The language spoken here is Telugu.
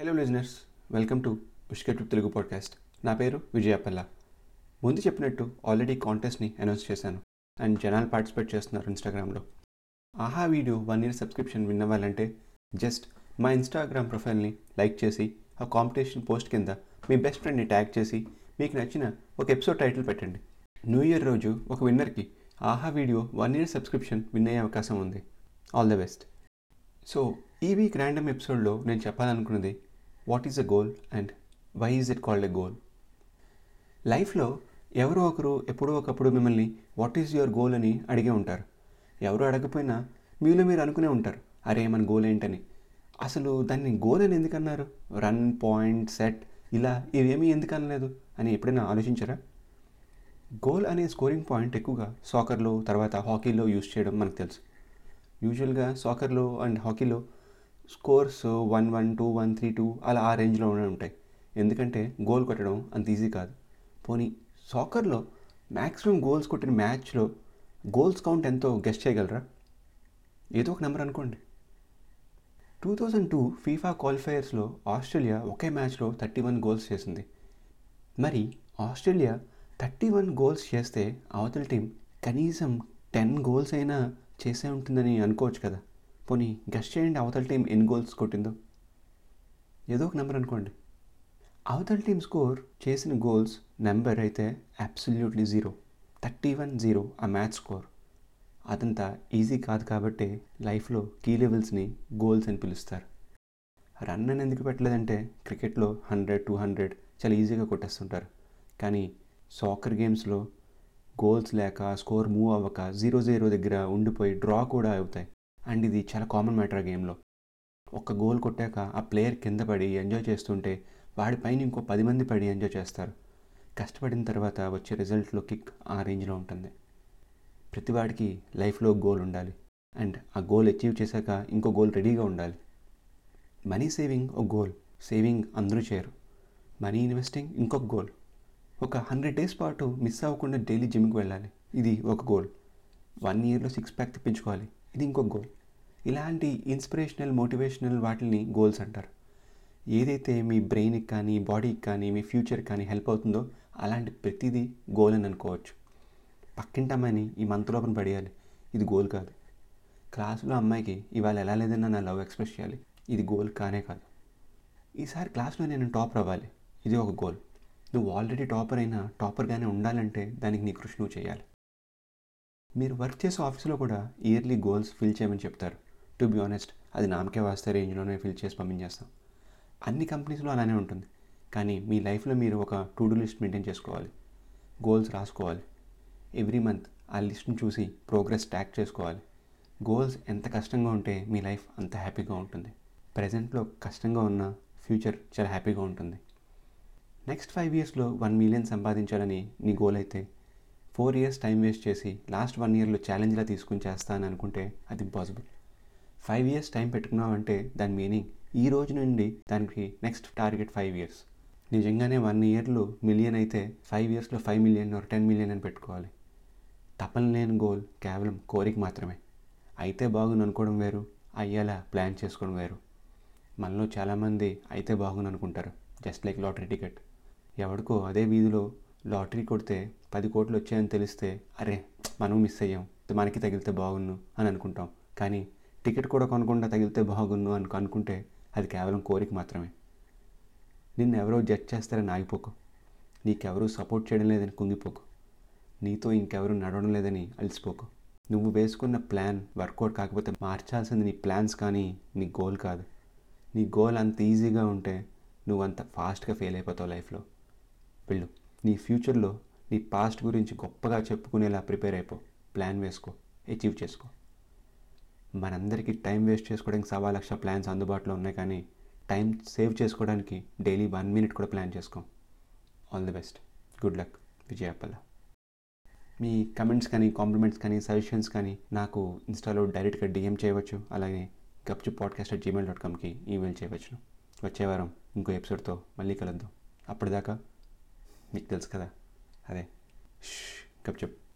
Hello listeners welcome to Pushkar trip Telugu podcast నా పేరు విజయపల్ల ముందు చెప్పినట్టు ఆల్రెడీ కాంటెస్ట్ని అనౌన్స్ చేశాను అండ్ జనాలు పార్టిసిపేట్ చేస్తున్నారు ఇన్స్టాగ్రామ్లో Aha video one year subscription win అవ్వాలంటే జస్ట్ మా ఇన్స్టాగ్రామ్ ప్రొఫైల్ని లైక్ చేసి ఆ కాంపిటీషన్ పోస్ట్ కింద మీ బెస్ట్ ఫ్రెండ్ని ట్యాగ్ చేసి మీకు నచ్చిన ఒక ఎపిసోడ్ టైటిల్ పెట్టండి. న్యూ ఇయర్ రోజు ఒక విన్నర్కి Aha video one year subscription win అయ్యే అవకాశం ఉంది. ఆల్ ద బెస్ట్ సో ఈ వీక్ ర్యాండమ్ ఎపిసోడ్లో నేను చెప్పాలనుకున్నది what is a goal and why is it called a goal లైఫ్లో ఎవరో ఒకరు ఎప్పుడో ఒకప్పుడు మిమ్మల్ని వాట్ ఈజ్ యువర్ గోల్ అని అడిగే ఉంటారు. ఎవరు అడగపోయినా మీలో మీరు అనుకునే ఉంటారు అరే మన గోల్ ఏంటని. అసలు దాన్ని గోల్ అని ఎందుకన్నారు రన్ పాయింట్ సెట్ ఇలా ఇవేమీ ఎందుకు అనలేదు అని ఎప్పుడైనా ఆలోచించారా? గోల్ అనే స్కోరింగ్ పాయింట్ ఎక్కువగా సాకర్లో తర్వాత హాకీలో యూస్ చేయడం మనకు తెలుసు. యూజువల్గా సాకర్లో and హాకీలో scores one one two one three two అలా ఆ రేంజ్లో ఉండే ఉంటాయి. ఎందుకంటే గోల్ కొట్టడం అంత ఈజీ కాదు. పోనీ సాకర్లో మ్యాక్సిమం గోల్స్ కొట్టిన మ్యాచ్లో గోల్స్ కౌంట్ ఎంతో గెస్ట్ చేయగలరా? ఏదో ఒక నెంబర్ అనుకోండి. టూ థౌజండ్ టూ ఫీఫా క్వాలిఫైయర్స్లో ఆస్ట్రేలియా ఒకే మ్యాచ్లో థర్టీ వన్ గోల్స్ చేసింది. మరి ఆస్ట్రేలియా థర్టీ వన్ గోల్స్ చేస్తే అవతల టీం కనీసం టెన్ గోల్స్ అయినా చేసే ఉంటుందని అనుకోవచ్చు కదా. పోనీ గెస్ట్ చేయండి అవతల టీం ఎన్ని గోల్స్ కొట్టిందో. ఏదో ఒక నెంబర్ అనుకోండి. అవతల టీం స్కోర్ చేసిన గోల్స్ నెంబర్ అయితే absolutely zero thirty one zero ఆ మ్యాచ్ స్కోర్ అదంతా ఈజీ కాదు కాబట్టి లైఫ్లో కీ లెవెల్స్ని గోల్స్ అని పిలుస్తారు. రన్ అని ఎందుకు పెట్టలేదంటే క్రికెట్లో హండ్రెడ్ టూ హండ్రెడ్ చాలా ఈజీగా కొట్టేస్తుంటారు. కానీ సాకర్ గేమ్స్లో గోల్స్ లేక స్కోర్ మూవ్ అవ్వక జీరో జీరో దగ్గర ఉండిపోయి డ్రా కూడా అవుతాయి. అండ్ ఇది చాలా కామన్ మ్యాటర్ ఆ గేమ్లో ఒక్క గోల్ కొట్టాక ఆ ప్లేయర్ కింద పడి ఎంజాయ్ చేస్తుంటే వాడి పైన ఇంకో పది మంది పడి ఎంజాయ్ చేస్తారు. కష్టపడిన తర్వాత వచ్చే రిజల్ట్లో కిక్ ఆ రేంజ్లో ఉంటుంది. ప్రతివాడికి లైఫ్లో గోల్ ఉండాలి. అండ్ ఆ గోల్ అచీవ్ చేశాక ఇంకో గోల్ రెడీగా ఉండాలి. మనీ సేవింగ్ ఒక గోల్ సేవింగ్ అందరూ చేయరు. మనీ ఇన్వెస్టింగ్ ఇంకొక గోల్ ఒక హండ్రెడ్ డేస్ పాటు మిస్ అవ్వకుండా డైలీ జిమ్కి వెళ్ళాలి. ఇది ఒక గోల్ వన్ ఇయర్లో సిక్స్ ప్యాక్ తెప్పించుకోవాలి. ఇది ఇంకొక గోల్ ఇలాంటి ఇన్స్పిరేషనల్ మోటివేషనల్ వాటిని గోల్స్ అంటారు. ఏదైతే మీ బ్రెయిన్కి కానీ బాడీకి కానీ మీ ఫ్యూచర్కి కానీ హెల్ప్ అవుతుందో అలాంటి ప్రతిదీ గోల్ అని అనుకోవచ్చు. పక్కింటి ఈ మంత్ లోపల పడేయాలి. ఇది గోల్ కాదు. క్లాసులో అమ్మాయికి ఇవాళ ఎలా లేదన్నా నా లవ్ ఎక్స్ప్రెస్ చేయాలి. ఇది గోల్ కానే కాదు. ఈసారి క్లాస్లో నేను టాప్ అవ్వాలి. ఇది ఒక గోల్ నువ్వు ఆల్రెడీ టాపర్ అయినా టాపర్గానే ఉండాలంటే దానికి నీ కృషి నువ్వు చేయాలి. మీరు వర్క్ చేసే ఆఫీస్లో కూడా ఇయర్లీ గోల్స్ ఫిల్ చేయమని చెప్తారు. టు బి ఆనెస్ట్ అది నామకే వాస్తే రేంజ్లోనే ఫిల్ చేసి పంపించేస్తాం. అన్ని కంపెనీస్లో అలానే ఉంటుంది. కానీ మీ లైఫ్లో మీరు ఒక టు డూ లిస్ట్ మెయింటైన్ చేసుకోవాలి. గోల్స్ రాసుకోవాలి. ఎవ్రీ మంత్ ఆ లిస్ట్ని చూసి ప్రోగ్రెస్ ట్రాక్ చేసుకోవాలి. గోల్స్ ఎంత కష్టంగా ఉంటే మీ లైఫ్ అంత హ్యాపీగా ఉంటుంది. ప్రజెంట్లో కష్టంగా ఉన్న ఫ్యూచర్ చాలా హ్యాపీగా ఉంటుంది. నెక్స్ట్ ఫైవ్ ఇయర్స్లో వన్ మిలియన్ సంపాదించాలని నీ గోల్ అయితే ఫోర్ ఇయర్స్ టైం వేస్ట్ చేసి లాస్ట్ వన్ ఇయర్లో ఛాలెంజ్లా తీసుకుని చేస్తాను అనుకుంటే అది ఇంపాసిబుల్ ఫైవ్ ఇయర్స్ టైం పెట్టుకున్నావంటే దాని మీనింగ్ ఈ రోజు నుండి దానికి నెక్స్ట్ టార్గెట్ ఫైవ్ ఇయర్స్ నిజంగానే వన్ ఇయర్లో మిలియన్ అయితే ఫైవ్ ఇయర్స్లో five million or ten million అని పెట్టుకోవాలి. తపన లేని గోల్ కేవలం కోరిక మాత్రమే. అయితే బాగుంది అనుకోవడం వేరు అయ్యేలా ప్లాన్ చేసుకోవడం వేరు. మనలో చాలామంది అయితే బాగుంది అనుకుంటారు. జస్ట్ లైక్ లాటరీ టికెట్ ఎవడికో అదే వీధిలో లాటరీ కొడితే పది కోట్లు వచ్చాయని తెలిస్తే అరే మనం మిస్ అయ్యాం. మనకి తగిలితే బాగున్ను అని అనుకుంటాం. కానీ టికెట్ కూడా కొనకుండా తగిలితే బాగున్ను అని అనుకుంటే అది కేవలం కోరిక మాత్రమే. నిన్ను ఎవరో జడ్జ్ చేస్తారని ఆగిపోకు. నీకెవరూ సపోర్ట్ చేయడం లేదని కుంగిపోకు. నీతో ఇంకెవరూ నడవడం లేదని అలసిపోకు. నువ్వు వేసుకున్న ప్లాన్ వర్కౌట్ కాకపోతే మార్చాల్సింది నీ ప్లాన్స్ కానీ నీ గోల్ కాదు. నీ గోల్ అంత ఈజీగా ఉంటే నువ్వు అంత ఫాస్ట్గా ఫెయిల్ అయిపోతావు లైఫ్లో. వెళ్ళు నీ ఫ్యూచర్లో నీ పాస్ట్ గురించి గొప్పగా చెప్పుకునేలా ప్రిపేర్ అయిపో. ప్లాన్ వేసుకో. అచీవ్ చేసుకో. మనందరికీ టైం వేస్ట్ చేసుకోవడానికి సవా లక్ష ప్లాన్స్ అందుబాటులో ఉన్నాయి కానీ టైం సేవ్ చేసుకోవడానికి డైలీ వన్ మినిట్ కూడా ప్లాన్ చేసుకోం. All the best. Good luck Vijayapalla me comments కానీ కాంప్లిమెంట్స్ కానీ సజెషన్స్ కానీ నాకు ఇన్స్టాలో డైరెక్ట్గా డిఎం చేయవచ్చు. అలాగే Gapchu podcast at Gmail dot కామ్కి email చేయవచ్చు వచ్చే వారం ఇంకో ఎపిసోడ్తో మళ్ళీ కలుద్దాం. అప్పటిదాకా మీకు తెలుసు కదా అదే గప్చుప్